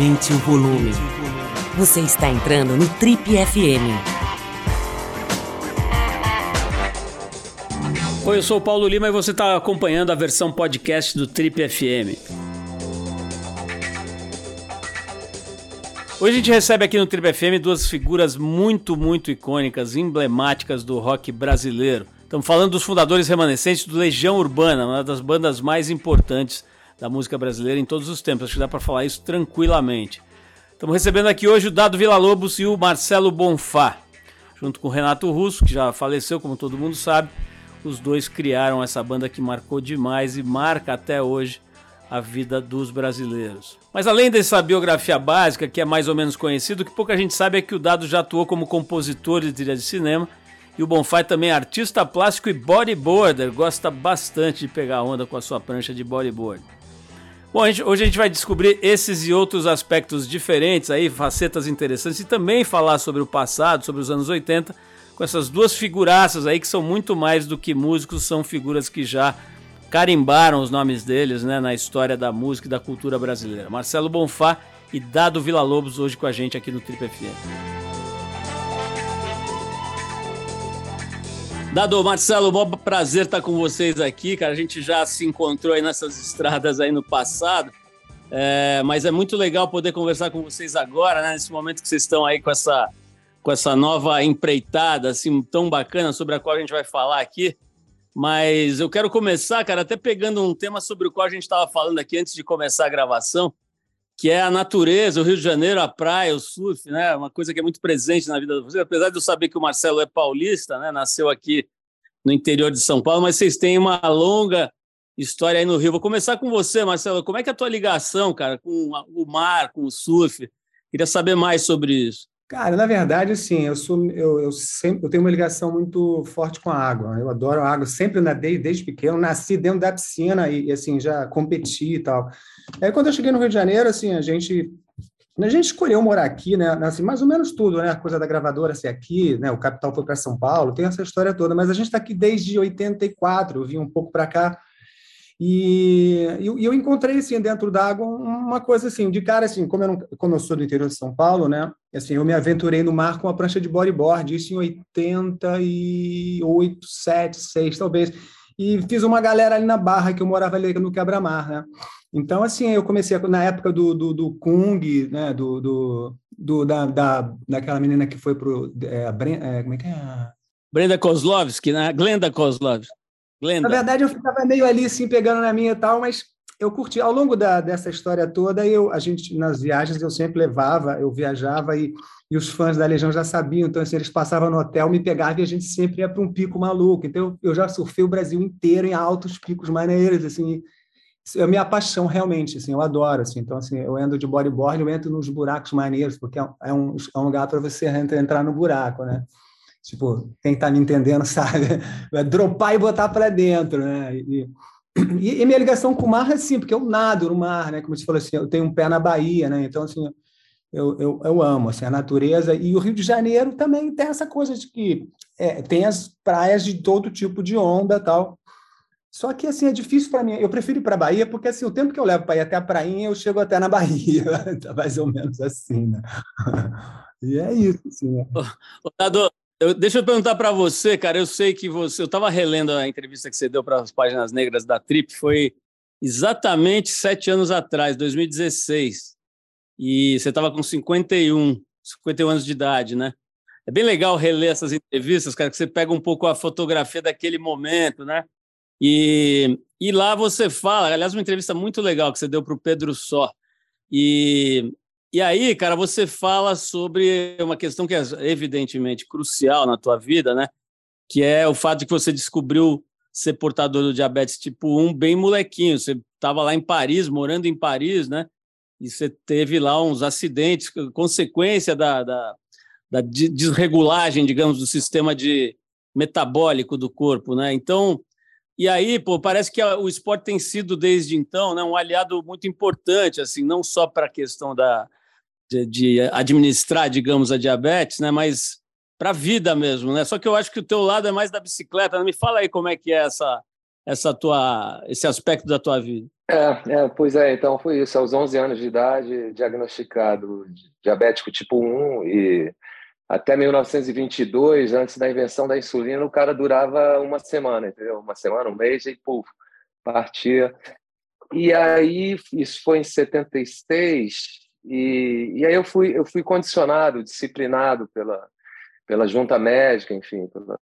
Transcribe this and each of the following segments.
Aumente o volume. Você está entrando no Trip FM. Oi, eu sou o Paulo Lima e você está acompanhando a versão podcast do Trip FM. Hoje a gente recebe aqui no Trip FM duas figuras muito, muito icônicas, emblemáticas do rock brasileiro. Estamos falando dos fundadores remanescentes do Legião Urbana, uma das bandas mais importantes da música brasileira em todos os tempos. Acho que dá para falar isso tranquilamente. Estamos recebendo aqui hoje o Dado Vila Lobos e o Marcelo Bonfá, junto com o Renato Russo, que já faleceu, como todo mundo sabe. Os dois criaram essa banda que marcou demais e marca até hoje a vida dos brasileiros. Mas além dessa biografia básica, que é mais ou menos conhecido, o que pouca gente sabe é que o Dado já atuou como compositor de trilha de cinema e o Bonfá também é artista plástico e bodyboarder, gosta bastante de pegar onda com a sua prancha de bodyboard. Bom, a gente, hoje a gente vai descobrir esses e outros aspectos diferentes aí, facetas interessantes e também falar sobre o passado, sobre os anos 80, com essas duas figuraças aí que são muito mais do que músicos, são figuras que já carimbaram os nomes deles, né, na história da música e da cultura brasileira. Marcelo Bonfá e Dado Vila Lobos hoje com a gente aqui no Trip FM. Dado, Marcelo, bom prazer estar com vocês aqui, cara. A gente já se encontrou aí nessas estradas aí no passado, é, mas é muito legal poder conversar com vocês agora, né? Nesse momento que vocês estão aí com essa, com essa nova empreitada, assim, tão bacana, sobre a qual a gente vai falar aqui. Mas eu quero começar, cara, até pegando um tema sobre o qual a gente estava falando aqui antes de começar a gravação, que é a natureza, o Rio de Janeiro, a praia, o surf, né? Uma coisa que é muito presente na vida de vocês. Apesar de eu saber que o Marcelo é paulista, né? Nasceu aqui no interior de São Paulo, mas vocês têm uma longa história aí no Rio. Vou começar com você, Marcelo. Como é que é a tua ligação, cara, com o mar, com o surf? Queria saber mais sobre isso. Cara, na verdade, assim, eu sou, eu, eu sempre, eu tenho uma ligação muito forte com a água. Eu adoro a água. Sempre nadei desde pequeno, nasci dentro da piscina e, assim, já competi e tal. Aí, quando eu cheguei no Rio de Janeiro, assim, a gente a gente escolheu morar aqui, né? Assim, mais ou menos tudo, né? A coisa da gravadora ser aqui, né? O capital foi para São Paulo, tem essa história toda. Mas a gente está aqui desde 84. Eu vim um pouco para cá e, eu encontrei assim dentro d'água uma coisa assim de cara assim, como eu, não, como eu sou do interior de São Paulo, né? Assim, eu me aventurei no mar com a prancha de bodyboard, isso em 88, 7, 6 talvez. E fiz uma galera ali na Barra que eu morava ali no Quebra-Mar, né? Então, assim, eu comecei na época do, do, do Kung, né? Do, do, do da, da, daquela menina que foi pro. É, é, como é que é? Brenda Kozlovski, né? Glenda Kozlovski. Glenda. Na verdade, eu ficava meio ali, assim, pegando na minha e tal, mas eu curti. Ao longo da, dessa história toda, eu, a gente, nas viagens, eu sempre levava, eu viajava e, e os fãs da Legião já sabiam. Então, assim, eles passavam no hotel, me pegavam e a gente sempre ia para um pico maluco. Então, eu, já surfei o Brasil inteiro em altos picos maneiros, assim é a minha paixão realmente, assim, eu adoro, assim, então assim, eu ando de bodyboard, eu entro nos buracos maneiros, porque é um, é um é lugar para você entrar no buraco, né? Tipo, quem está me entendendo sabe, é dropar e botar para dentro, né? E, e, e, minha ligação com o mar é assim, porque eu nado no mar, né? Como você falou assim, eu tenho um pé na Bahia, né? Então assim, eu, eu, eu amo assim, a natureza e o Rio de Janeiro também tem essa coisa de que é, tem as praias de todo tipo de onda tal só que assim é difícil para mim. Eu prefiro ir para a Bahia porque assim o tempo que eu levo para ir até a prainha eu chego até na Bahia, tá mais ou menos assim, né? E é isso, assim. Né? Eu, deixa eu perguntar para você, cara. Eu sei que você, eu estava relendo a entrevista que você deu para as páginas negras da Trip, foi exatamente sete anos atrás, 2016, e você estava com 51, 51 anos de idade, né? É bem legal reler essas entrevistas, cara, que você pega um pouco a fotografia daquele momento, né? E, e lá você fala, aliás, uma entrevista muito legal que você deu para o Pedro Só. E, e aí, cara, você fala sobre uma questão que é evidentemente crucial na tua vida, né? Que é o fato de que você descobriu ser portador do diabetes tipo 1 bem molequinho. Você estava lá em Paris, morando em Paris, né? E você teve lá uns acidentes, consequência da, da, da desregulagem, digamos, do sistema de metabólico do corpo, né? Então, e aí, pô, parece que o esporte tem sido desde então, né, um aliado muito importante, assim, não só para a questão da de, de, administrar, digamos, a diabetes, né, mas para a vida mesmo, né? Só que eu acho que o teu lado é mais da bicicleta. Né? Me fala aí como é que é essa essa tua, esse aspecto da tua vida? É, é, pois é, então foi isso. Aos 11 anos de idade, diagnosticado diabético tipo 1 e até 1922, antes da invenção da insulina, o cara durava uma semana, entendeu? Uma semana, um mês e, puf, partia. E aí, isso foi em 76, e, e aí eu fui, eu fui condicionado, disciplinado pela, pela junta médica, enfim, pela,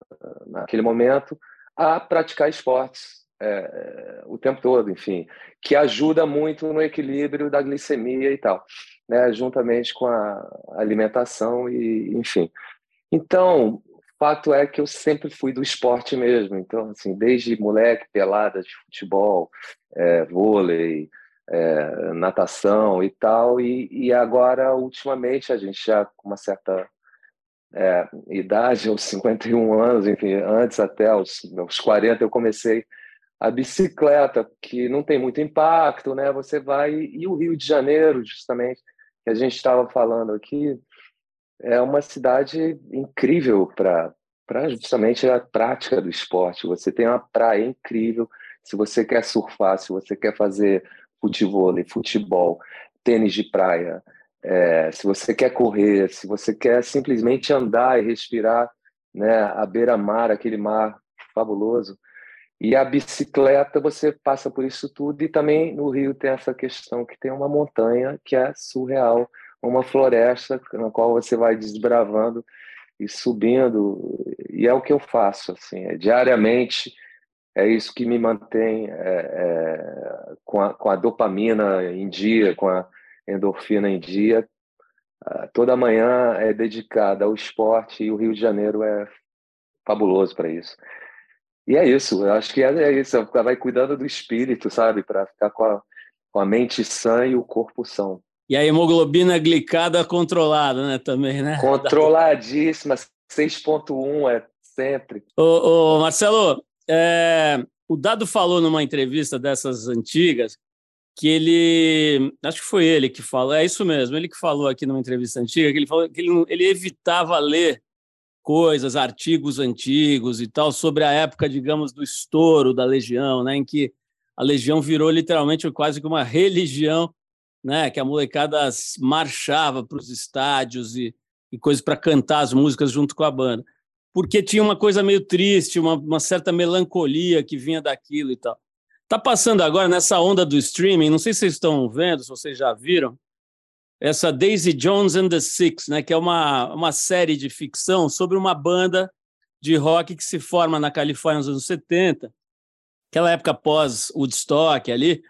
naquele momento, a praticar esportes é, o tempo todo, enfim, que ajuda muito no equilíbrio da glicemia e tal, né, juntamente com a alimentação e, enfim. Então, fato é que eu sempre fui do esporte mesmo, então, assim, desde moleque, pelada de futebol, é, vôlei, é, natação e tal, e, e agora, ultimamente, a gente já com uma certa é, idade, aos 51 anos, enfim, antes até aos, aos 40 eu comecei a bicicleta, que não tem muito impacto, né? Você vai e o Rio de Janeiro, justamente, que a gente estava falando aqui, é uma cidade incrível para justamente a prática do esporte. Você tem uma praia incrível. Se você quer surfar, se você quer fazer futebol, futebol, tênis de praia, é, se você quer correr, se você quer simplesmente andar e respirar né, à beira-mar, aquele mar fabuloso. E a bicicleta, você passa por isso tudo. E também no Rio tem essa questão que tem uma montanha que é surreal, uma floresta na qual você vai desbravando e subindo. E é o que eu faço, assim, é, diariamente. É isso que me mantém é, é, com, a, com a dopamina em dia, com a endorfina em dia. Ah, toda manhã é dedicada ao esporte e o Rio de Janeiro é fabuloso para isso. E é isso, eu acho que é, é isso, vai cuidando do espírito, sabe, para ficar com a, com a mente sã e o corpo são. E a hemoglobina glicada controlada, né, também, né? Controladíssima, 6.1 é sempre. Ô, ô Marcelo, é, o Dado falou numa entrevista dessas antigas que ele, acho que foi ele que falou, é isso mesmo, ele que falou aqui numa entrevista antiga, que ele falou que ele, ele evitava ler coisas, artigos antigos e tal, sobre a época, digamos, do estouro da Legião, né, em que a Legião virou literalmente quase que uma religião, né, que a molecada marchava para os estádios e, e coisas para cantar as músicas junto com a banda, porque tinha uma coisa meio triste, uma, uma certa melancolia que vinha daquilo e tal. Tá passando agora nessa onda do streaming, não sei se vocês estão vendo, se vocês já viram, essa Daisy Jones and the Six, né, que é uma, uma série de ficção sobre uma banda de rock que se forma na Califórnia nos anos 70, aquela época pós Woodstock ali,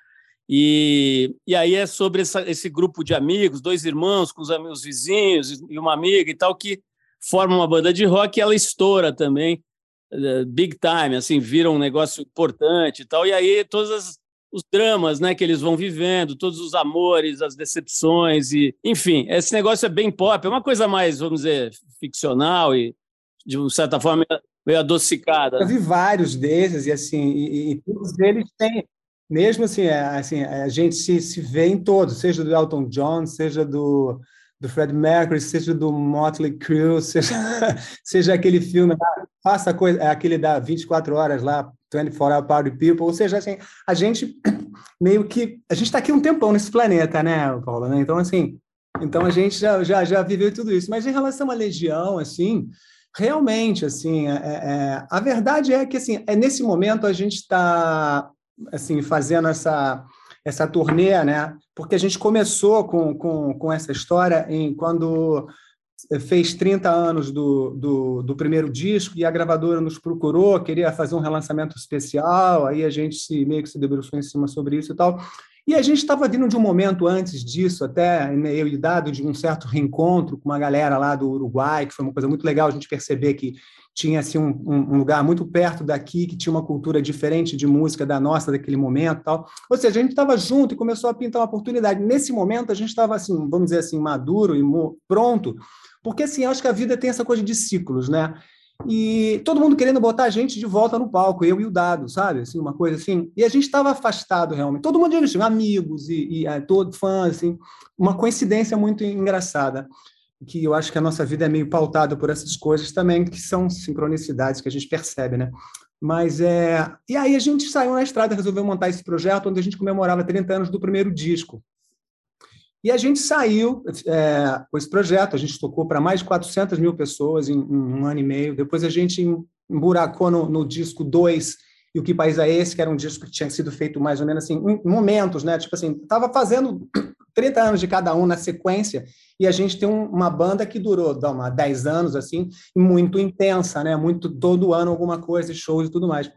e, e aí é sobre essa, esse grupo de amigos, dois irmãos com os amigos vizinhos e uma amiga e tal, que formam uma banda de rock e ela estoura também eh, big time, assim, viram um negócio importante e tal. E aí todos as, os dramas, né, que eles vão vivendo, todos os amores, as decepções e, enfim, esse negócio é bem pop, é uma coisa mais, vamos dizer, ficcional e de certa forma meio adocicada. Eu vi vários desses e assim, e, e todos eles têm mesmo assim, é, assim a gente se, se vê em todos, seja do Elton John, seja do do Fred Mercury, seja do Motley Crue, seja, seja aquele filme, faça coisa, é aquele da 24 horas lá, 24 Hour Party People, ou seja, assim, a gente meio que, a gente está aqui um tempão nesse planeta, né, Paula, né? então assim, então a gente já, já, já viveu tudo isso, mas em relação à Legião, assim, realmente, assim, é, é, é a verdade é que, assim, é nesse momento a gente está, assim, fazendo essa essa turnê, né? Porque a gente começou com, com, com essa história em quando fez 30 anos do, do, do, primeiro disco e a gravadora nos procurou, queria fazer um relançamento especial, aí a gente se, meio que se debruçou em cima sobre isso e tal. E a gente estava vindo de um momento antes disso, até eu e Dado, de um certo reencontro com uma galera lá do Uruguai, que foi uma coisa muito legal a gente perceber que tinha assim, um, um, lugar muito perto daqui, que tinha uma cultura diferente de música da nossa daquele momento tal. Ou seja, a gente estava junto e começou a pintar uma oportunidade. Nesse momento, a gente estava, assim, vamos dizer assim, maduro e pronto, porque assim, acho que a vida tem essa coisa de ciclos, né? E todo mundo querendo botar a gente de volta no palco, eu e o Dado, sabe? Assim, uma coisa assim. E a gente estava afastado realmente. Todo mundo, assim, amigos e, e é, todo fã, assim, uma coincidência muito engraçada que eu acho que a nossa vida é meio pautada por essas coisas também, que são sincronicidades que a gente percebe, né? Mas é. E aí a gente saiu na estrada, resolveu montar esse projeto, onde a gente comemorava 30 anos do primeiro disco. E a gente saiu é, com esse projeto, a gente tocou para mais de 400 mil pessoas em, em, um ano e meio. Depois a gente emburacou no, no disco 2 e o Que País é Esse, que era um disco que tinha sido feito mais ou menos assim, em momentos, né? Tipo assim, estava fazendo 30 anos de cada um na sequência, e a gente tem um, uma banda que durou dá uma, 10 anos, assim, muito intensa, né? Muito todo ano alguma coisa, shows e tudo mais.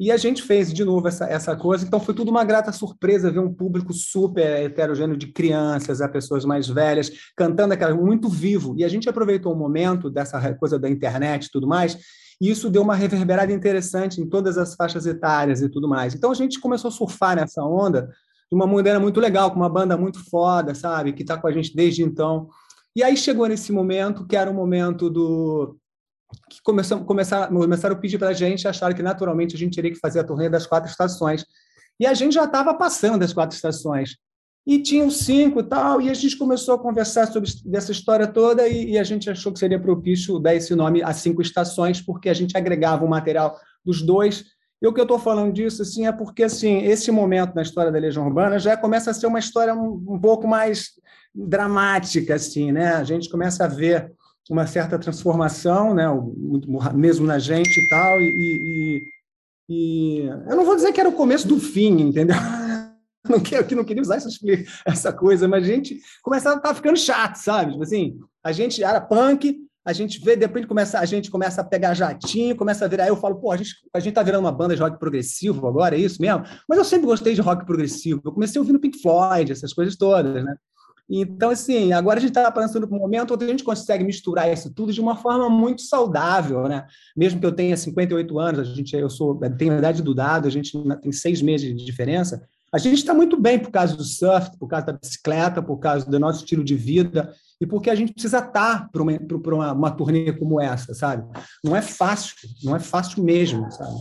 E a gente fez de novo essa, essa coisa, então foi tudo uma grata surpresa ver um público super heterogêneo de crianças a pessoas mais velhas, cantando aquela muito vivo. E a gente aproveitou o momento dessa coisa da internet e tudo mais, e isso deu uma reverberada interessante em todas as faixas etárias e tudo mais. Então a gente começou a surfar nessa onda de uma maneira muito legal, com uma banda muito foda, sabe, que está com a gente desde então. E aí chegou nesse momento, que era o momento do que começou, começaram, começaram a pedir para a gente, acharam que naturalmente a gente teria que fazer a turnê das quatro estações. E a gente já estava passando das quatro estações. E tinham cinco tal, e a gente começou a conversar sobre essa história toda e, e, a gente achou que seria propício dar esse nome a cinco estações, porque a gente agregava o material dos dois. E o que eu estou falando disso assim, é porque assim, esse momento na história da Legião Urbana já começa a ser uma história um, um pouco mais dramática, assim, né? A gente começa a ver uma certa transformação, né, mesmo na gente e tal, e, e, e, eu não vou dizer que era o começo do fim, entendeu? Não, quero, não queria usar essa, essa coisa, mas a gente começava a estar ficando chato, sabe? Tipo assim, a gente era punk, a gente vê, depois começa, a gente começa a pegar jatinho, começa a virar, eu falo, pô, a gente, a gente tá virando uma banda de rock progressivo agora, é isso mesmo? Mas eu sempre gostei de rock progressivo, eu comecei ouvindo Pink Floyd, essas coisas todas, né? Então, assim, agora a gente está passando por um momento onde a gente consegue misturar isso tudo de uma forma muito saudável, né? Mesmo que eu tenha 58 anos, a gente, eu sou, tenho a idade do dado, a gente tem seis meses de diferença, a gente está muito bem por causa do surf, por causa da bicicleta, por causa do nosso estilo de vida e porque a gente precisa estar tá para uma, uma, uma turnê como essa, sabe? Não é fácil, não é fácil mesmo, sabe?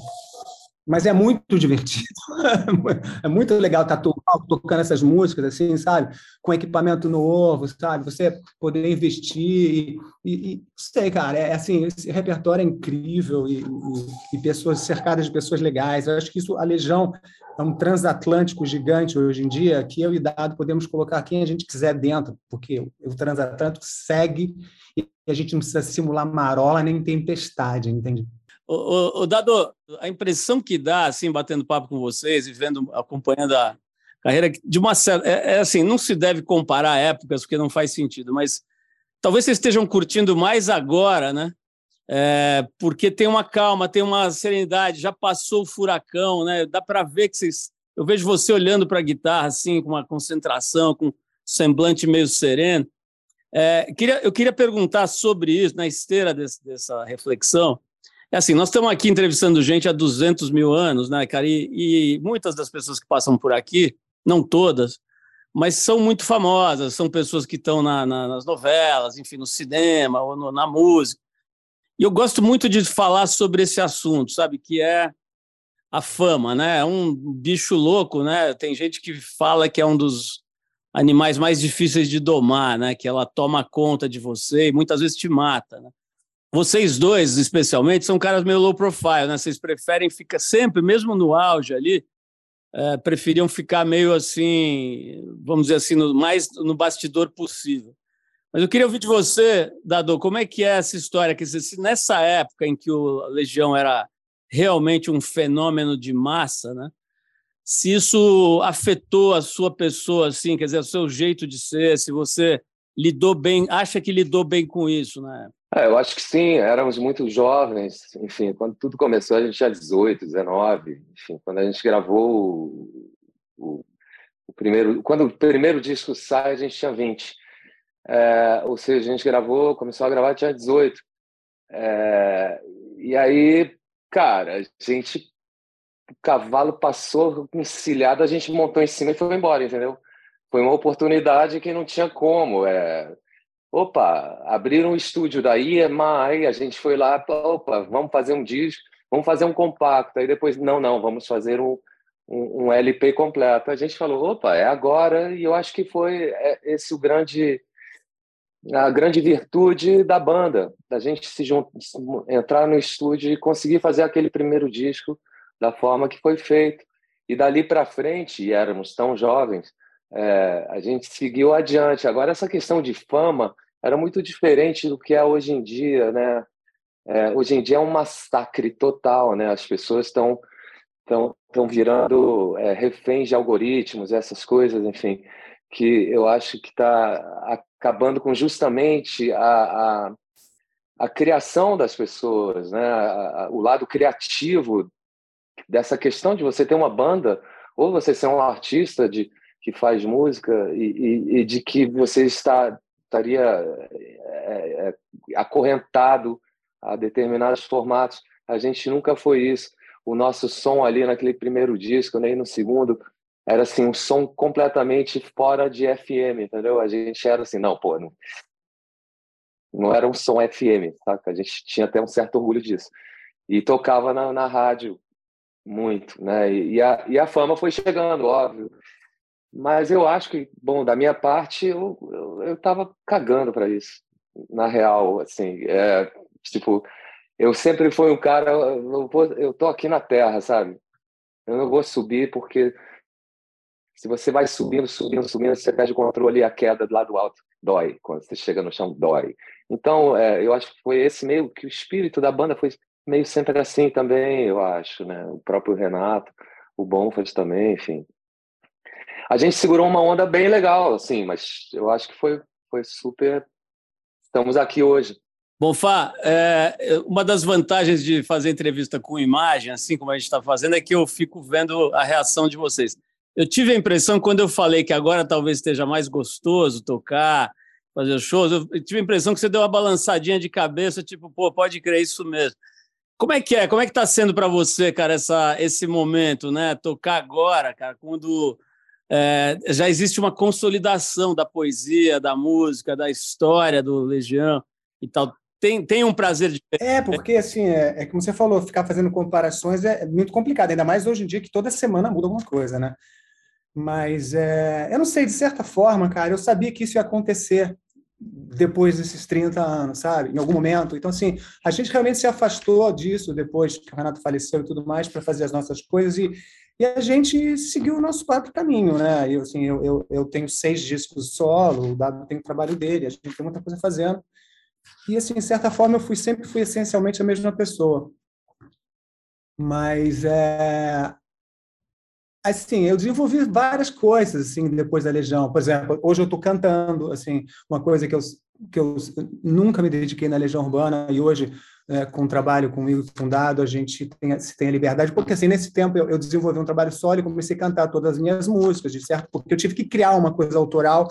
Mas é muito divertido. é muito legal estar tocando essas músicas, assim, sabe? Com equipamento novo, sabe? Você poder investir e, e, e sei, cara, é assim, esse repertório é incrível e, e, e, pessoas cercadas de pessoas legais. Eu acho que isso, a Legião é um transatlântico gigante hoje em dia, que eu e Dado podemos colocar quem a gente quiser dentro, porque o transatlântico segue e a gente não precisa simular marola nem tempestade, entende? O, o, Dado, a impressão que dá, assim, batendo papo com vocês e vendo, acompanhando a carreira, de uma. É, é, assim, não se deve comparar épocas, porque não faz sentido, mas talvez vocês estejam curtindo mais agora, né? É, porque tem uma calma, tem uma serenidade, já passou o furacão, né? Dá para ver que vocês. Eu vejo você olhando para a guitarra, assim, com uma concentração, com um semblante meio sereno. É, queria, eu queria perguntar sobre isso, na esteira desse, dessa reflexão. É assim, nós estamos aqui entrevistando gente há 200 mil anos, né, cara? E, e, muitas das pessoas que passam por aqui, não todas, mas são muito famosas, são pessoas que estão na, na, nas novelas, enfim, no cinema ou no, na música. E eu gosto muito de falar sobre esse assunto, sabe? Que é a fama, né? É um bicho louco, né? Tem gente que fala que é um dos animais mais difíceis de domar, né? Que ela toma conta de você e muitas vezes te mata, né? Vocês dois, especialmente, são caras meio low profile, né? Vocês preferem ficar sempre, mesmo no auge ali, é, preferiam ficar meio assim, vamos dizer assim, no, mais no bastidor possível. Mas eu queria ouvir de você, Dado, como é que é essa história? Que se nessa época em que o Legião era realmente um fenômeno de massa, né? Se isso afetou a sua pessoa, assim, quer dizer, o seu jeito de ser, se você lidou bem, acha que lidou bem com isso, né? É, eu acho que sim, éramos muito jovens, enfim, quando tudo começou a gente tinha 18, 19, enfim, quando a gente gravou o, o, o primeiro, quando o primeiro disco sai a gente tinha 20, é, ou seja, a gente gravou, começou a gravar tinha 18, é, e aí, cara, a gente, o cavalo passou encilhado, a gente montou em cima e foi embora, entendeu? Foi uma oportunidade que não tinha como, é opa, abriram um estúdio da EMI, a gente foi lá, opa, vamos fazer um disco, vamos fazer um compacto. Aí depois, não, não, vamos fazer um, um, um LP completo. A gente falou, opa, é agora, e eu acho que foi é, esse o grande a grande virtude da banda, da gente se entrar no estúdio e conseguir fazer aquele primeiro disco da forma que foi feito. E dali para frente, e éramos tão jovens, é, a gente seguiu adiante. Agora, essa questão de fama era muito diferente do que é hoje em dia, né? É, hoje em dia é um massacre total, né? As pessoas estão estão virando é, reféns de algoritmos, essas coisas, enfim, que eu acho que está acabando com justamente a, a, a, criação das pessoas, né? A, a, o lado criativo dessa questão de você ter uma banda ou você ser um artista de que faz música e, e, e de que você está estaria é, é, acorrentado a determinados formatos. A gente nunca foi isso. O nosso som ali naquele primeiro disco, nem né, no segundo, era assim um som completamente fora de FM, entendeu? A gente era assim, não, pô, não, não era um som FM, saca? A gente tinha até um certo orgulho disso. E tocava na, na rádio muito, né? E, e, a, e a fama foi chegando, óbvio. Mas eu acho que, bom, da minha parte, eu, eu, eu tava cagando para isso, na real, assim. É, tipo, eu sempre fui um cara, eu, vou, eu tô aqui na terra, sabe? Eu não vou subir porque se você vai subindo, subindo, subindo, você perde o controle e a queda do alto dói. Quando você chega no chão, dói. Então, é, eu acho que foi esse meio que o espírito da banda foi meio sempre assim também, eu acho, né? O próprio Renato, o Bonfas também, enfim a gente segurou uma onda bem legal, assim, mas eu acho que foi, foi super. Estamos aqui hoje. Bom, Fá, é, uma das vantagens de fazer entrevista com imagem, assim como a gente está fazendo, é que eu fico vendo a reação de vocês. Eu tive a impressão, quando eu falei que agora talvez esteja mais gostoso tocar, fazer shows, eu tive a impressão que você deu uma balançadinha de cabeça, tipo, pô, pode crer isso mesmo. Como é que é? Como é que está sendo para você, cara, essa, esse momento, né? Tocar agora, cara, quando é, já existe uma consolidação da poesia, da música, da história do Legião e tal. Tem, tem um prazer de. É, porque assim, é, é como você falou, ficar fazendo comparações é, muito complicado, ainda mais hoje em dia que toda semana muda alguma coisa, né? Mas é, eu não sei, de certa forma, cara, eu sabia que isso ia acontecer depois desses 30 anos, sabe? Em algum momento. Então, assim, a gente realmente se afastou disso depois que o Renato faleceu e tudo mais para fazer as nossas coisas e e a gente seguiu o nosso próprio caminho, né? Eu, assim, eu, eu, eu tenho seis discos solo, o Dado tem o trabalho dele, a gente tem muita coisa fazendo. E, assim, de certa forma, eu fui sempre fui essencialmente a mesma pessoa. Mas, é, assim, eu desenvolvi várias coisas, assim, depois da Legião. Por exemplo, hoje eu estou cantando, assim, uma coisa que eu, que eu nunca me dediquei na Legião Urbana e hoje é, com o trabalho comigo fundado, a gente tem, tem a liberdade, porque assim, nesse tempo eu, eu desenvolvi um trabalho sólido, comecei a cantar todas as minhas músicas, de certo, porque eu tive que criar uma coisa autoral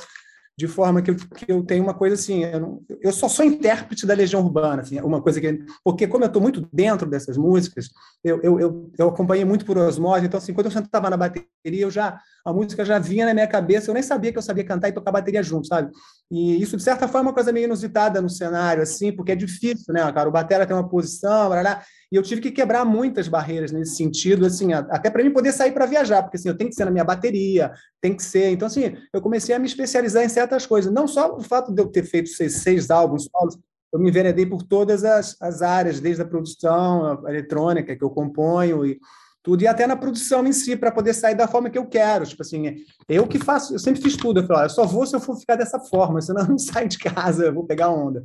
de forma que que eu tenho uma coisa assim, eu, não, eu só sou intérprete da Legião Urbana, assim, uma coisa que, porque como eu estou muito dentro dessas músicas, eu, eu, eu, acompanhei muito por osmose, então assim, quando eu sentava na bateria, eu já, a música já vinha na minha cabeça, eu nem sabia que eu sabia cantar e tocar bateria junto, sabe? E isso, de certa forma, é uma coisa meio inusitada no cenário, assim, porque é difícil, né, cara? O batera tem uma posição, blá, blá, e eu tive que quebrar muitas barreiras nesse sentido, assim, até para mim poder sair para viajar, porque assim, eu tenho que ser na minha bateria, tem que ser. Então, assim, eu comecei a me especializar em certas coisas. Não só o fato de eu ter feito seis, seis álbuns solos, eu me enveredei por todas as, as áreas, desde a produção a eletrônica que eu componho e tudo, e até na produção em si, para poder sair da forma que eu quero. Tipo assim, eu que faço, eu sempre fiz tudo. Eu falo, eu só vou se eu for ficar dessa forma, senão eu não saio de casa, eu vou pegar onda.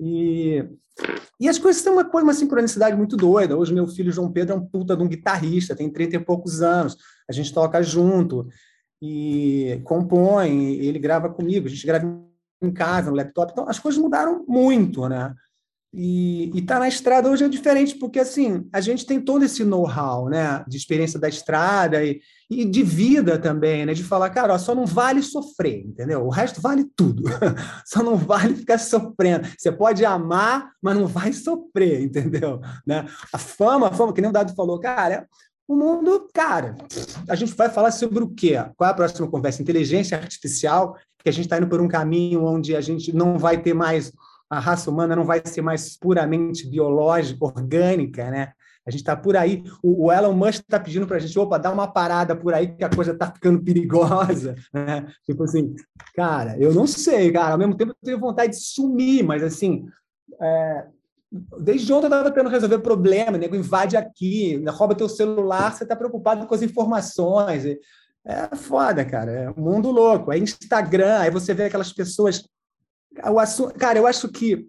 E, e as coisas têm uma coisa, uma sincronicidade muito doida. Hoje, meu filho João Pedro é um puta de um guitarrista, tem 30 e poucos anos. A gente toca junto e compõe, ele grava comigo, a gente grava em casa, no laptop. Então, as coisas mudaram muito, né? E estar tá na estrada hoje é diferente, porque assim, a gente tem todo esse know-how, né? De experiência da estrada e, e de vida também, né? De falar, cara, ó, só não vale sofrer, entendeu? O resto vale tudo. só não vale ficar sofrendo. Você pode amar, mas não vai sofrer, entendeu? Né? A fama, a fama, que nem o Dado falou, cara, o mundo, cara, a gente vai falar sobre o quê? Qual é a próxima conversa? Inteligência artificial, que a gente está indo por um caminho onde a gente não vai ter mais a raça humana não vai ser mais puramente biológica, orgânica, né? A gente está por aí. O, o, Elon Musk está pedindo para a gente, opa, dá uma parada por aí que a coisa está ficando perigosa. Né? Tipo assim, cara, eu não sei, cara. Ao mesmo tempo eu tenho vontade de sumir, mas assim, é, desde ontem eu estava tentando resolver problema, nego invade aqui, rouba teu celular, você está preocupado com as informações. É foda, cara. É mundo louco. É Instagram, aí você vê aquelas pessoas. O assunto, cara, eu acho que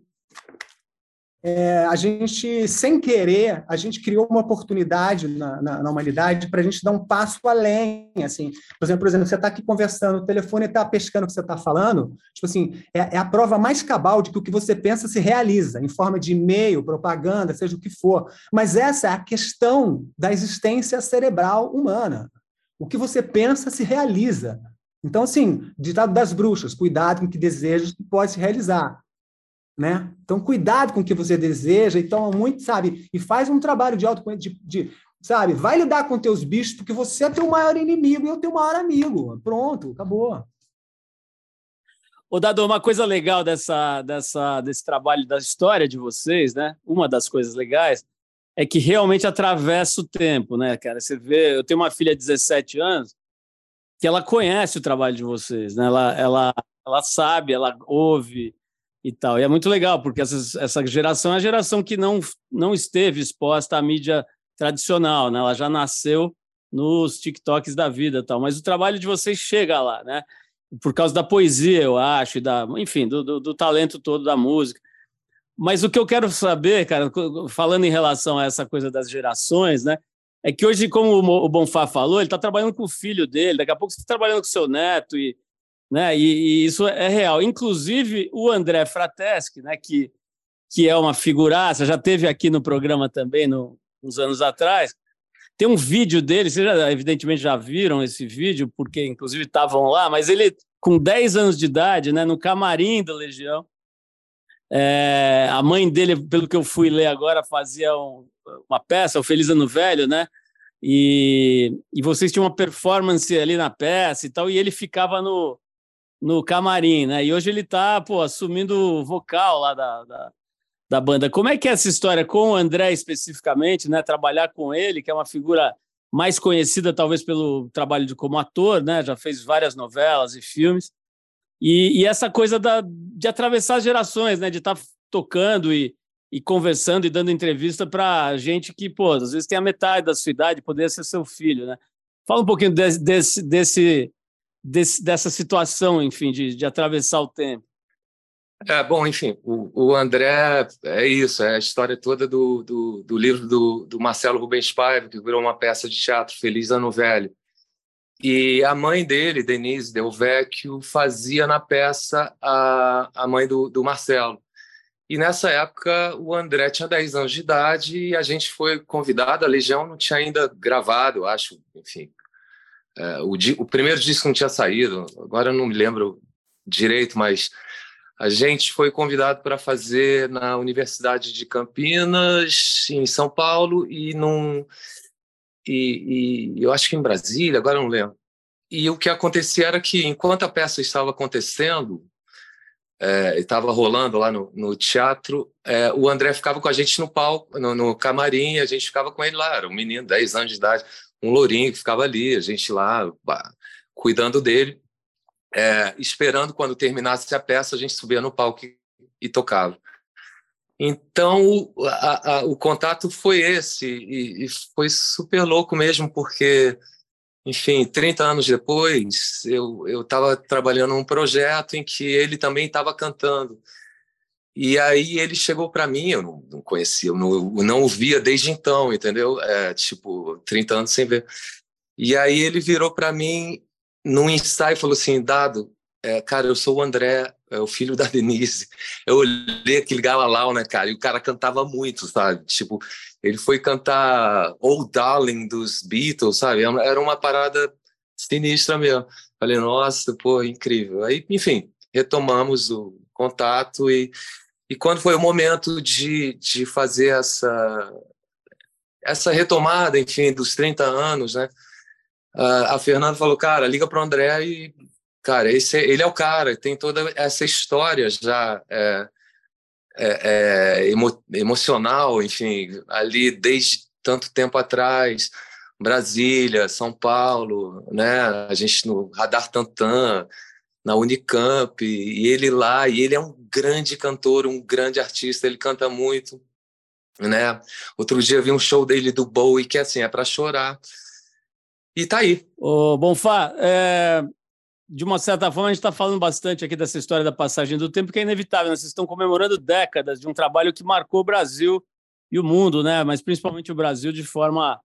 é, a gente, sem querer, a gente criou uma oportunidade na, na, na humanidade para a gente dar um passo além. Assim. Por exemplo, por exemplo você está aqui conversando, o telefone está pescando o que você está falando, tipo assim, é, é, a prova mais cabal de que o que você pensa se realiza, em forma de e-mail, propaganda, seja o que for. Mas essa é a questão da existência cerebral humana. O que você pensa se realiza. Então, assim, ditado das bruxas, cuidado com que desejas que pode se realizar né? Então, cuidado com o que você deseja e toma muito, sabe? E faz um trabalho de autoconhecimento, de, de, sabe? Vai lidar com teus bichos, porque você é teu maior inimigo e eu teu maior amigo. Pronto, acabou. Ô, Dado, uma coisa legal dessa, dessa, desse trabalho da história de vocês, né? Uma das coisas legais é que realmente atravessa o tempo, né, cara? Você vê, eu tenho uma filha de 17 anos que ela conhece o trabalho de vocês, né? Ela, ela, ela sabe, ela ouve, e tal. E é muito legal, porque essa, essa geração é a geração que não, não esteve exposta à mídia tradicional, né? Ela já nasceu nos TikToks da vida tal, mas o trabalho de vocês chega lá, né? Por causa da poesia, eu acho, e da, enfim, do, do, do talento todo da música. Mas o que eu quero saber, cara, falando em relação a essa coisa das gerações, né? É que hoje, como o Bonfá falou, ele está trabalhando com o filho dele, daqui a pouco você está trabalhando com seu neto, e, né? E, e, isso é real. Inclusive o André Frateschi, né? Que que é uma figuraça, já teve aqui no programa também no, uns anos atrás. Tem um vídeo dele, vocês já, evidentemente já viram esse vídeo, porque inclusive estavam lá, mas ele, com 10 anos de idade, né, no camarim da Legião, é, a mãe dele, pelo que eu fui ler agora, fazia um, uma peça, o Feliz Ano Velho, né? E, e vocês tinham uma performance ali na peça e tal, e ele ficava no, no camarim, né? E hoje ele está pô, assumindo o vocal lá da, da, da, banda. Como é que é essa história com o André especificamente, né? Trabalhar com ele, que é uma figura mais conhecida talvez pelo trabalho de, como ator, né? Já fez várias novelas e filmes. E, e essa coisa da, de atravessar gerações, né? De estar tá tocando e, e conversando e dando entrevista para gente que, pô, às vezes tem a metade da sua idade, poderia ser seu filho, né? Fala um pouquinho desse, desse, desse desse, dessa situação, enfim, de, de atravessar o tempo? É, bom, enfim, o, o, André é isso, é a história toda do, do, do livro do, do, Marcelo Rubens Paiva, que virou uma peça de teatro, Feliz Ano Velho. E a mãe dele, Denise Del Vecchio, fazia na peça a, a mãe do, do Marcelo. E nessa época o André tinha 10 anos de idade e a gente foi convidado, a Legião não tinha ainda gravado, acho, enfim, é, o, o, primeiro disco não tinha saído, agora eu não me lembro direito, mas a gente foi convidado para fazer na Universidade de Campinas, em São Paulo, e num. E, e eu acho que em Brasília, agora eu não lembro. E o que acontecia era que, enquanto a peça estava acontecendo, é, estava rolando lá no, no teatro, é, o André ficava com a gente no palco, no, no camarim, a gente ficava com ele lá, era um menino, 10 anos de idade um lourinho que ficava ali, a gente lá cuidando dele, é, esperando quando terminasse a peça, a gente subia no palco e, e tocava. Então, o, a, a, o contato foi esse, e, e, foi super louco mesmo, porque, enfim, 30 anos depois, eu estava trabalhando num projeto em que ele também estava cantando. E aí ele chegou para mim, eu não, conhecia, eu não, eu não o via desde então, entendeu? É, tipo, 30 anos sem ver. E aí ele virou para mim num ensaio e falou assim: Dado, é, cara, eu sou o André, é o filho da Denise. Eu olhei aquele galalau, né, cara? E o cara cantava muito, sabe? Tipo, ele foi cantar Old Darling dos Beatles, sabe? Era uma parada sinistra mesmo. Falei, nossa, pô, incrível. Aí, enfim, retomamos o contato e e quando foi o momento de, de fazer essa, essa retomada, enfim, dos 30 anos, né? A Fernanda falou, cara, liga para o André e, cara, esse, ele é o cara, tem toda essa história já é, é, é, emo, emocional, enfim, ali desde tanto tempo atrás, Brasília, São Paulo, né? A gente no Radar Tantan, na Unicamp, e ele lá, e ele é um grande cantor, um grande artista, ele canta muito, né? Outro dia eu vi um show dele do Bowie que assim, é para chorar. E tá aí. Ô, Bonfá, é, de uma certa forma, a gente está falando bastante aqui dessa história da passagem do tempo, que é inevitável. Né? Vocês estão comemorando décadas de um trabalho que marcou o Brasil e o mundo, né? mas principalmente o Brasil de forma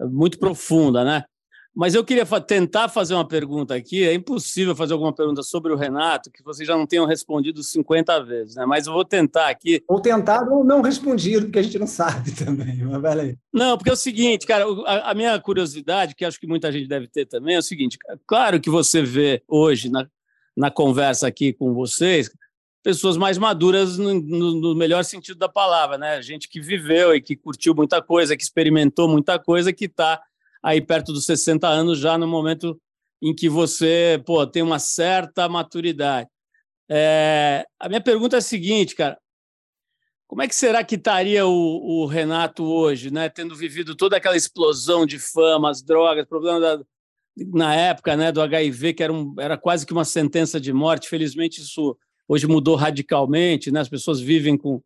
muito profunda. Né? Mas eu queria tentar fazer uma pergunta aqui. É impossível fazer alguma pergunta sobre o Renato que vocês já não tenham respondido 50 vezes, né? Mas eu vou tentar aqui. Ou tentado ou não respondido, porque a gente não sabe também. Mas vai aí. Não, porque é o seguinte, cara, a, a, minha curiosidade, que acho que muita gente deve ter também, é o seguinte: claro que você vê hoje na, na conversa aqui com vocês pessoas mais maduras no, no, no melhor sentido da palavra, né? Gente que viveu e que curtiu muita coisa, que experimentou muita coisa, que está aí perto dos 60 anos, já no momento em que você pô, tem uma certa maturidade. É, a minha pergunta é a seguinte, cara. Como é que será que estaria o, o, Renato hoje, né? Tendo vivido toda aquela explosão de fama, as drogas, problema da, na época, né, do HIV, que era, um, era quase que uma sentença de morte. Felizmente isso hoje mudou radicalmente, né? As pessoas vivem com,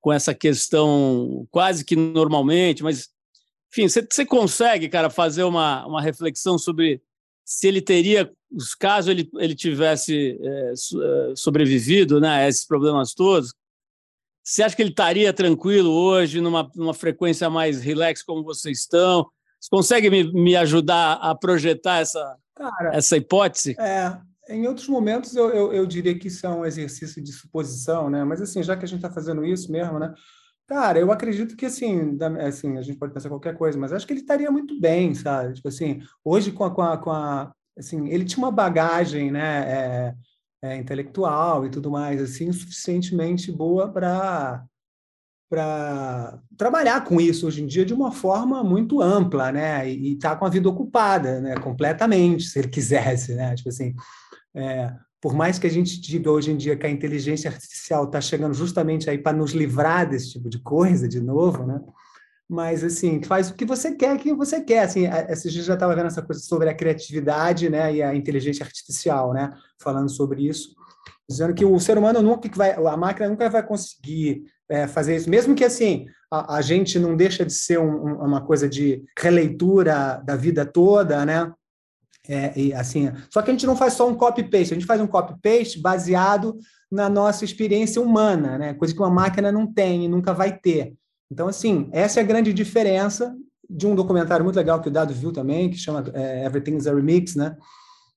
com essa questão quase que normalmente, mas enfim, você, você consegue, cara, fazer uma, uma reflexão sobre se ele teria, caso ele, ele tivesse é, sobrevivido né, a esses problemas todos, você acha que ele estaria tranquilo hoje, numa, numa frequência mais relax como vocês estão? Você consegue me, me ajudar a projetar essa, Cara, essa hipótese? É, em outros momentos eu, eu, eu, diria que isso é um exercício de suposição, né? Mas assim, já que a gente está fazendo isso mesmo, né? Cara, eu acredito que assim, assim, a gente pode pensar qualquer coisa, mas acho que ele estaria muito bem, sabe? Tipo assim, hoje com a, com a, com a assim, ele tinha uma bagagem, né, é, é, intelectual e tudo mais, assim, suficientemente boa para para trabalhar com isso hoje em dia de uma forma muito ampla, né? E, estar tá com a vida ocupada, né? Completamente, se ele quisesse, né? Tipo assim, é, por mais que a gente diga hoje em dia que a inteligência artificial está chegando justamente aí para nos livrar desse tipo de coisa, de novo, né? Mas, assim, faz o que você quer, que você quer. Assim, esses dias já estava vendo essa coisa sobre a criatividade né, e a inteligência artificial, né? Falando sobre isso. Dizendo que o ser humano nunca vai... A máquina nunca vai conseguir é, fazer isso. Mesmo que, assim, a, a gente não deixa de ser um, uma coisa de releitura da vida toda, né? É, assim, só que a gente não faz só um copy-paste, a gente faz um copy-paste baseado na nossa experiência humana, né? coisa que uma máquina não tem e nunca vai ter. Então, assim, essa é a grande diferença de um documentário muito legal que o Dado viu também, que chama é, Everything's a Remix, né?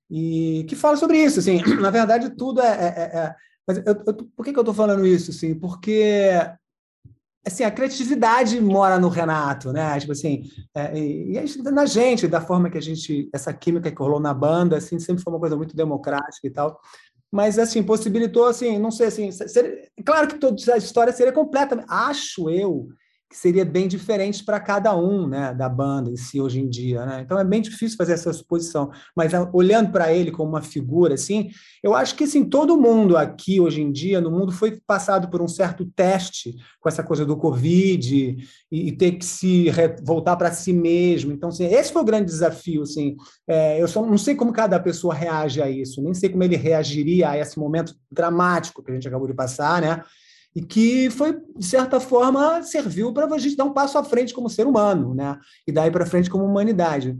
E que fala sobre isso, assim, na verdade tudo é... é, é, é mas eu, eu, por que, que eu estou falando isso, assim? Porque assim, a criatividade mora no Renato, né? Tipo assim, é, e, e na gente, da forma que a gente, essa química que rolou na banda, assim, sempre foi uma coisa muito democrática e tal. Mas, assim, possibilitou, assim, não sei, assim, claro que toda a história seria completa, acho eu, que seria bem diferente para cada um né, da banda em si hoje em dia. Né? Então é bem difícil fazer essa suposição. Mas ah, olhando para ele como uma figura, assim, eu acho que assim, todo mundo aqui hoje em dia, no mundo, foi passado por um certo teste com essa coisa do Covid e, e ter que se voltar para si mesmo. Então, assim, esse foi o grande desafio. Assim, é, eu só não sei como cada pessoa reage a isso, nem sei como ele reagiria a esse momento dramático que a gente acabou de passar, né? E que foi, de certa forma, serviu para a gente dar um passo à frente como ser humano, né? E daí para frente como humanidade.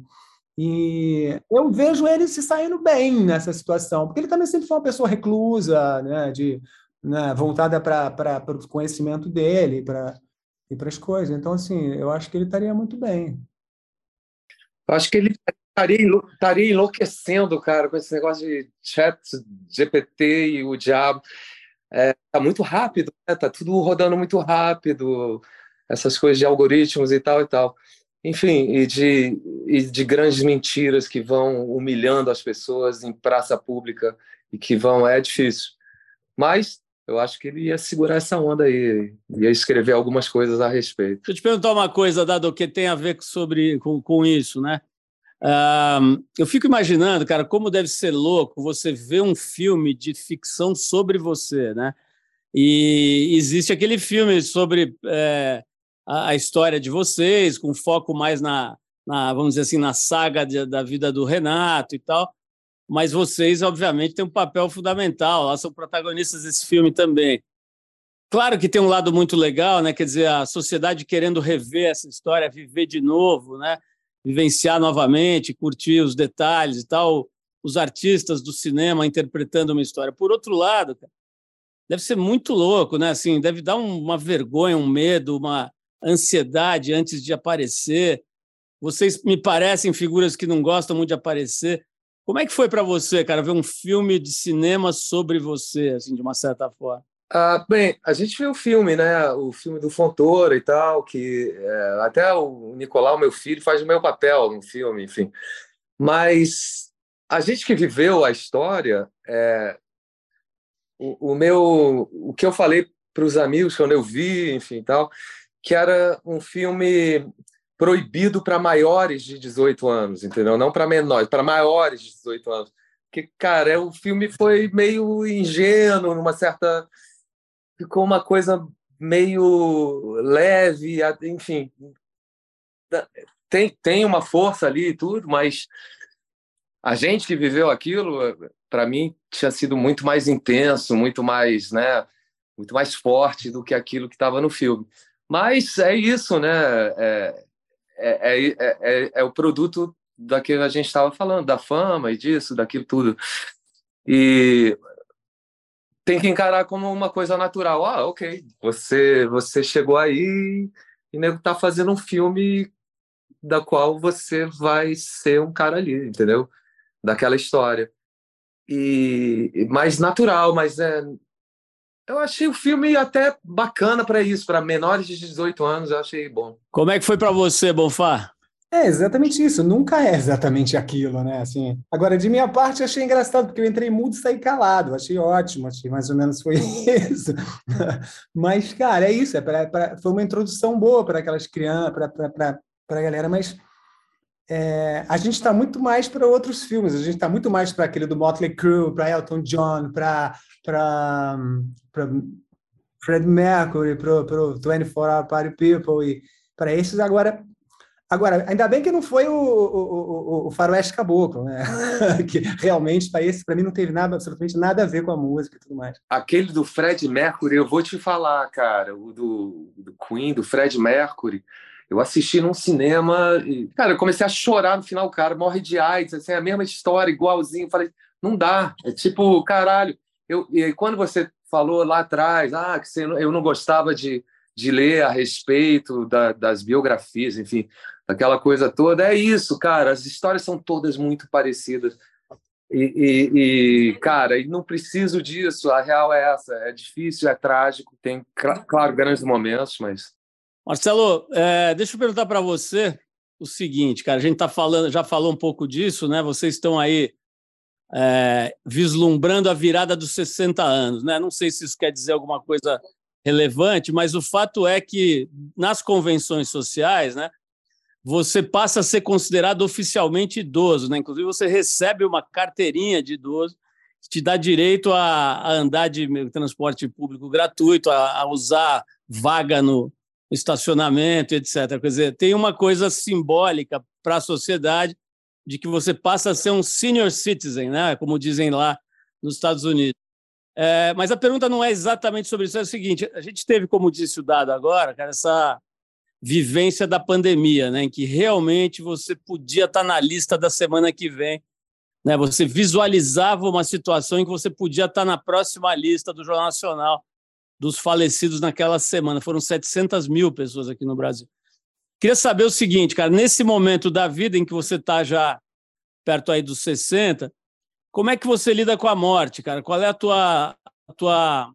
E eu vejo ele se saindo bem nessa situação, porque ele também sempre foi uma pessoa reclusa, né? De, né? voltada para o conhecimento dele para e para as coisas. Então, assim, eu acho que ele estaria muito bem. Eu acho que ele estaria, estaria enlouquecendo, cara, com esse negócio de chat GPT e o diabo é, tá muito rápido, né? tá tudo rodando muito rápido, essas coisas de algoritmos e tal e tal. Enfim, e de, e de grandes mentiras que vão humilhando as pessoas em praça pública e que vão, é difícil. Mas eu acho que ele ia segurar essa onda aí, ia escrever algumas coisas a respeito. Deixa eu te perguntar uma coisa, Dado, que tem a ver sobre, com, com isso, né? Eu fico imaginando, cara, como deve ser louco você ver um filme de ficção sobre você, né? E existe aquele filme sobre é, a, a, história de vocês, com foco mais na, na vamos dizer assim, na saga de, da vida do Renato e tal. Mas vocês, obviamente, têm um papel fundamental, lá são protagonistas desse filme também. Claro que tem um lado muito legal, né? Quer dizer, a sociedade querendo rever essa história, viver de novo, né? Vivenciar novamente, curtir os detalhes e tal. Os artistas do cinema interpretando uma história. Por outro lado, deve ser muito louco, né? Assim, deve dar uma vergonha, um medo, uma ansiedade antes de aparecer. Vocês me parecem figuras que não gostam muito de aparecer. Como é que foi para você, cara, ver um filme de cinema sobre você, assim, de uma certa forma? Ah, bem, a gente viu o filme, né? O filme do Fontoura e tal, que é, até o Nicolau, meu filho, faz o meu papel no filme, enfim. Mas a gente que viveu a história, é, o, o, meu, o que eu falei para os amigos quando eu vi, enfim, tal, que era um filme proibido para maiores de 18 anos, entendeu? Não para menores, para maiores de 18 anos. Porque, cara, é, o filme foi meio ingênuo, numa certa. Ficou uma coisa meio leve, enfim. Tem, tem uma força ali e tudo, mas a gente que viveu aquilo, para mim, tinha sido muito mais intenso, muito mais, né? Muito mais forte do que aquilo que estava no filme. Mas é isso, né? É, é, é, é, é o produto daquilo que a gente estava falando, da fama e disso, daquilo tudo. E tem que encarar como uma coisa natural. Ah, ok, você você chegou aí e nego tá fazendo um filme da qual você vai ser um cara ali, entendeu? Daquela história. E mais natural, mas é eu achei o filme até bacana para isso, para menores de 18 anos, eu achei bom. Como é que foi para você, Bonfá? É exatamente isso, nunca é exatamente aquilo, né? Assim, agora, de minha parte, achei engraçado, porque eu entrei mudo e saí calado, achei ótimo, achei mais ou menos foi isso. mas, cara, é isso, é pra, pra foi uma introdução boa para aquelas crianças, para a galera, mas é, a gente está muito mais para outros filmes, a gente está muito mais para aquele do Motley Crue, para Elton John, para Fred Mercury, para o 24 Hour Party People e para esses agora. Agora, ainda bem que não foi o, o, o, o Faroeste Caboclo, né? que realmente, para esse, para mim, não teve nada, absolutamente nada a ver com a música e tudo mais. Aquele do Fred Mercury, eu vou te falar, cara, o do, do Queen, do Fred Mercury, eu assisti num cinema e, cara, eu comecei a chorar no final, cara, morre de AIDS, assim, a mesma história, igualzinho. Falei, não dá. É tipo, caralho. Eu, e quando você falou lá atrás, ah, que você, eu não gostava de, de ler a respeito da, das biografias, enfim, daquela coisa toda, é isso, cara. As histórias são todas muito parecidas. E, e, e, cara, e não preciso disso. A real é essa. É difícil, é trágico. Tem, claro, grandes momentos, mas Marcelo, é, deixa eu perguntar para você o seguinte, cara. A gente tá falando, já falou um pouco disso, né? Vocês estão aí é, vislumbrando a virada dos 60 anos, né? Não sei se isso quer dizer alguma coisa relevante, mas o fato é que nas convenções sociais, né? Você passa a ser considerado oficialmente idoso, né? Inclusive você recebe uma carteirinha de idoso que te dá direito a, a andar de transporte público gratuito, a, a usar vaga no, estacionamento, etc. Quer dizer, tem uma coisa simbólica para a sociedade de que você passa a ser um senior citizen, né? como dizem lá nos Estados Unidos. É, mas a pergunta não é exatamente sobre isso, é o seguinte: a gente teve, como disse o Dado agora, cara, essa vivência da pandemia, né, em que realmente você podia estar na lista da semana que vem. Né, você visualizava uma situação em que você podia estar na próxima lista do Jornal Nacional dos falecidos naquela semana. Foram 700 mil pessoas aqui no Brasil. Queria saber o seguinte, cara, nesse momento da vida em que você está já perto aí dos 60, como é que você lida com a morte, cara? Qual é a tua, a tua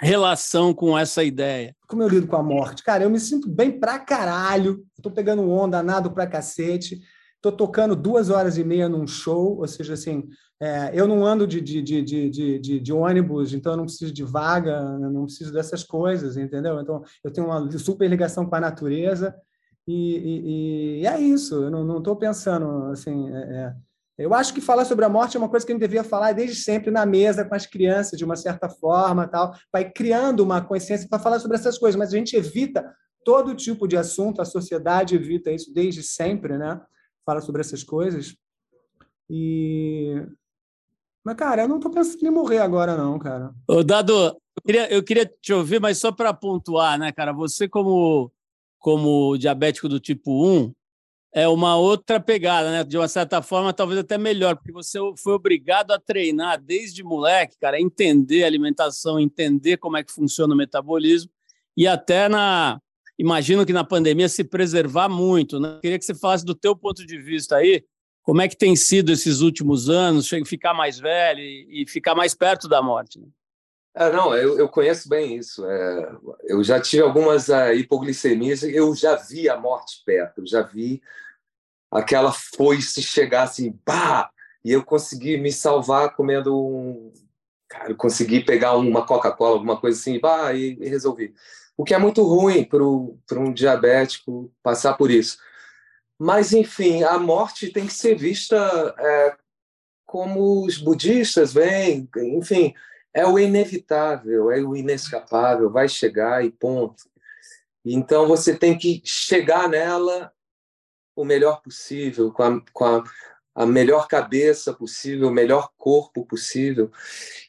relação com essa ideia? Como eu lido com a morte? Cara, eu me sinto bem pra caralho. Estou pegando onda, nado pra cacete. Estou tocando duas horas e meia num show, ou seja, assim, é, eu não ando de, de, de, de, ônibus, então eu não preciso de vaga, não preciso dessas coisas, entendeu? Então eu tenho uma super ligação com a natureza e, e, e é isso. Eu não estou pensando assim. É, é, Eu acho que falar sobre a morte é uma coisa que a gente devia falar desde sempre na mesa com as crianças, de uma certa forma, tal, vai criando uma consciência para falar sobre essas coisas, mas a gente evita todo tipo de assunto, a sociedade evita isso desde sempre, né? Fala sobre essas coisas. E mas cara, eu não estou pensando em morrer agora não, cara. Dado, eu queria, eu queria te ouvir, mas só para pontuar, né, cara? Você como como diabético do tipo 1, é uma outra pegada, né? De uma certa forma, talvez até melhor, porque você foi obrigado a treinar desde moleque, cara, entender alimentação, entender como é que funciona o metabolismo e até na imagino que na pandemia se preservar muito, né? Queria que você falasse do teu ponto de vista aí, como é que tem sido esses últimos anos, ficar mais velho e, ficar mais perto da morte. Né? É, não, eu, eu, conheço bem isso. É, eu já tive algumas uh, hipoglicemias, eu já vi a morte perto, eu já vi aquela foice chegar assim, pá! E eu consegui me salvar comendo um. Cara, eu consegui pegar uma Coca-Cola, alguma coisa assim, pá, e, e resolvi. O que é muito ruim para um diabético passar por isso. Mas, enfim, a morte tem que ser vista é, como os budistas veem, enfim, é o inevitável, é o inescapável, vai chegar e ponto. Então você tem que chegar nela o melhor possível, com a, com a, a melhor cabeça possível, o melhor corpo possível.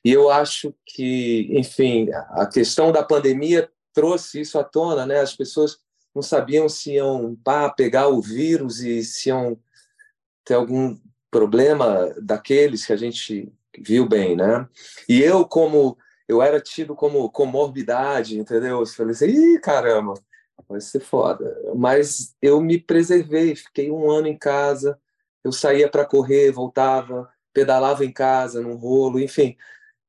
E eu acho que, enfim, a questão da pandemia trouxe isso à tona, né? As pessoas não sabiam se iam pá, pegar o vírus e se iam ter algum problema daqueles que a gente viu bem, né? E eu, como eu era tido como comorbidade, entendeu? Eu falei assim, Ih, caramba, vai ser foda. Mas eu me preservei, fiquei um ano em casa, eu saía para correr, voltava, pedalava em casa, num rolo, enfim.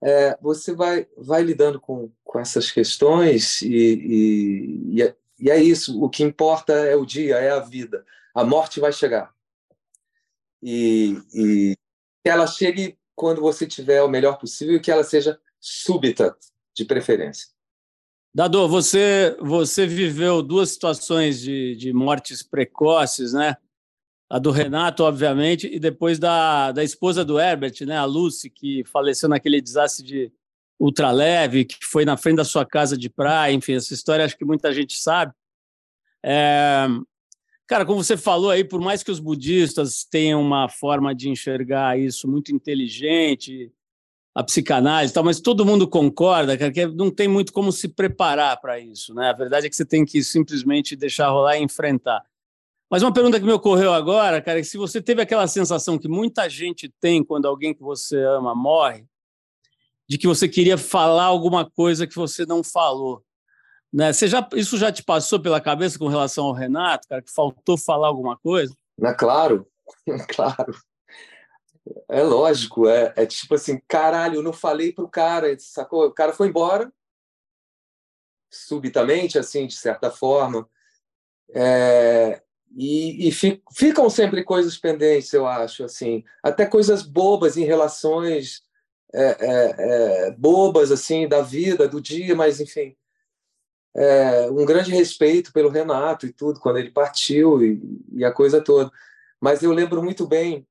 É, você vai, vai lidando com, com essas questões e, e, e, é, e é isso. O que importa é o dia, é a vida. A morte vai chegar. E, e ela chegue quando você tiver o melhor possível e que ela seja súbita, de preferência. Dado, você, você viveu duas situações de, de mortes precoces, né? A do Renato, obviamente, e depois da, da esposa do Herbert, né? A Lucy, que faleceu naquele desastre de ultraleve, que foi na frente da sua casa de praia. Enfim, essa história acho que muita gente sabe. É... Cara, como você falou aí, por mais que os budistas tenham uma forma de enxergar isso muito inteligente, a psicanálise e tal, mas todo mundo concorda cara, que não tem muito como se preparar para isso, né? A verdade é que você tem que simplesmente deixar rolar e enfrentar. Mas uma pergunta que me ocorreu agora, cara, é se você teve aquela sensação que muita gente tem quando alguém que você ama morre, de que você queria falar alguma coisa que você não falou, né? Você já, isso já te passou pela cabeça com relação ao Renato, cara, que faltou falar alguma coisa? É claro, claro. É lógico, é, é tipo assim, caralho, eu não falei pro cara, sacou? O cara foi embora, subitamente, assim, de certa forma. É, e, e ficam sempre coisas pendentes, eu acho, assim, até coisas bobas em relações é, é, é, bobas, assim, da vida, do dia, mas, enfim, é, um grande respeito pelo Renato e tudo, quando ele partiu e, e a coisa toda. Mas eu lembro muito bem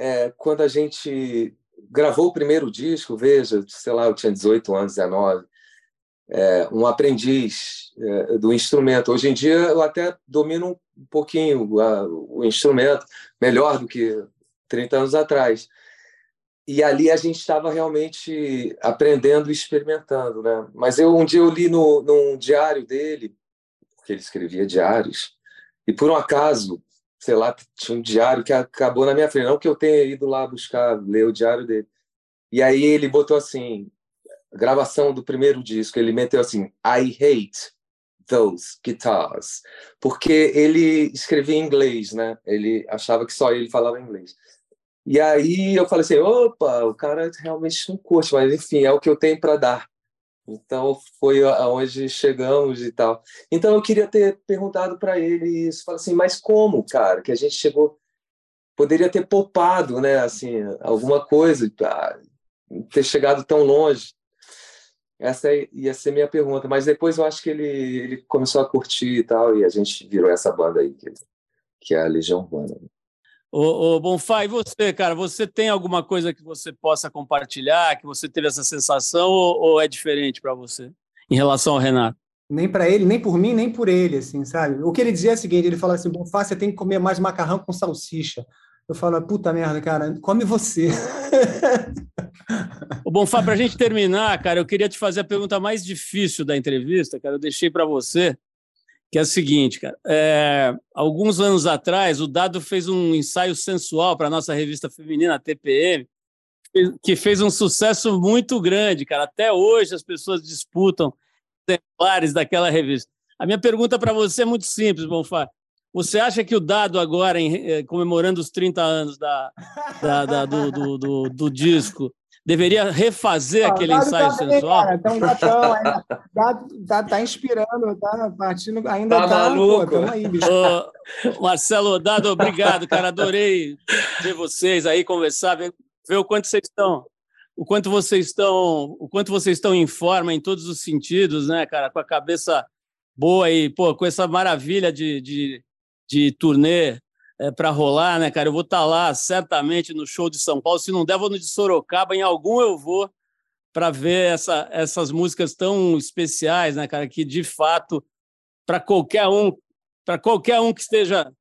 é, quando a gente gravou o primeiro disco, veja, sei lá, eu tinha 18 anos, 19, é, um aprendiz é, do instrumento. Hoje em dia eu até domino um pouquinho a, o instrumento, melhor do que 30 anos atrás. E ali a gente estava realmente aprendendo e experimentando, né? Mas eu um dia eu li no num diário dele, porque ele escrevia diários, e por um acaso sei lá, tinha um diário que acabou na minha frente. Não que eu tenha ido lá buscar, ler o diário dele. E aí ele botou assim, gravação do primeiro disco, ele meteu assim, I hate those guitars. Porque ele escrevia em inglês, né? Ele achava que só ele falava inglês. E aí eu falei assim, opa, o cara realmente não curte, mas enfim, é o que eu tenho para dar. Então foi aonde chegamos e tal. Então eu queria ter perguntado para ele isso, falar assim, mas como, cara, que a gente chegou, poderia ter poupado, né, assim, alguma coisa, ter chegado tão longe. Essa ia ser minha pergunta, mas depois eu acho que ele, ele começou a curtir e tal, e a gente virou essa banda aí, que, que é a Legião Urbana. Ô, ô Bonfá, e você, cara? Você tem alguma coisa que você possa compartilhar, que você teve essa sensação, ou, ou é diferente para você em relação ao Renato? Nem para ele, nem por mim, nem por ele, assim, sabe? O que ele dizia é o seguinte: ele falava assim, Bonfá, você tem que comer mais macarrão com salsicha. Eu falo, puta merda, cara, come você. O Bonfá, para a gente terminar, cara, eu queria te fazer a pergunta mais difícil da entrevista, cara. Eu deixei para você que é o seguinte, cara. É, alguns anos atrás, o Dado fez um ensaio sensual para a nossa revista feminina, a TPM, que fez um sucesso muito grande, cara. Até hoje as pessoas disputam exemplares daquela revista. A minha pergunta para você é muito simples, Bonfá. Você acha que o Dado agora, em, eh, comemorando os 30 anos da, da, da do, do, do, do, disco, deveria refazer ah, aquele ensaio tá sensual? Cara, tá um gatão, ainda, tá, tá, tá, inspirando, tá partindo, ainda tá, tá maluco. Pô, aí, bicho. Ô, Marcelo Dado, obrigado, cara, adorei ver vocês aí conversar, ver, ver o quanto vocês estão o quanto vocês estão, o quanto vocês estão em forma em todos os sentidos, né, cara, com a cabeça boa e pô, com essa maravilha de, de, de turnê é, para rolar, né, cara? Eu vou estar tá lá certamente no show de São Paulo. Se não der, vou no de Sorocaba, em algum eu vou para ver essa, essas músicas tão especiais, né, cara? Que de fato, para qualquer um, para qualquer um que esteja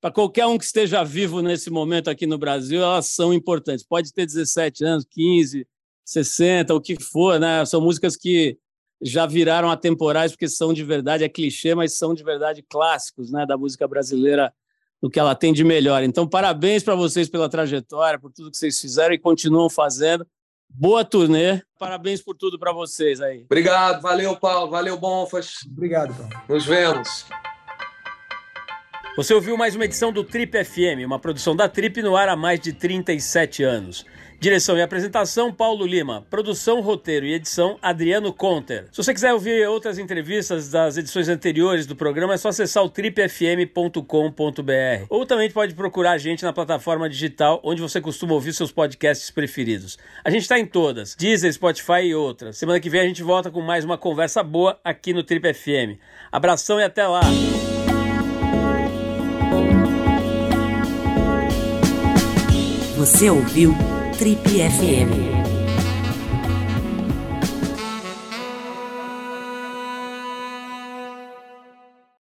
para qualquer um que esteja vivo nesse momento aqui no Brasil, elas são importantes. Pode ter 17 anos, 15, 60, o que for, né? São músicas que já viraram atemporais porque são de verdade, é clichê, mas são de verdade clássicos, né, da música brasileira do que ela tem de melhor. Então, parabéns para vocês pela trajetória, por tudo que vocês fizeram e continuam fazendo. Boa turnê. Parabéns por tudo para vocês aí. Obrigado, valeu, Paulo, valeu, Bonfas. Obrigado, Paulo. Nos vemos. Você ouviu mais uma edição do Trip FM, uma produção da Trip no ar há mais de 37 anos. Direção e apresentação, Paulo Lima. Produção, roteiro e edição, Adriano Conter. Se você quiser ouvir outras entrevistas das edições anteriores do programa, é só acessar o tripfm.com.br. Ou também pode procurar a gente na plataforma digital onde você costuma ouvir seus podcasts preferidos. A gente está em todas, Deezer, Spotify e outras. Semana que vem a gente volta com mais uma conversa boa aqui no Trip FM. Abração e até lá! Você ouviu? Trip FM.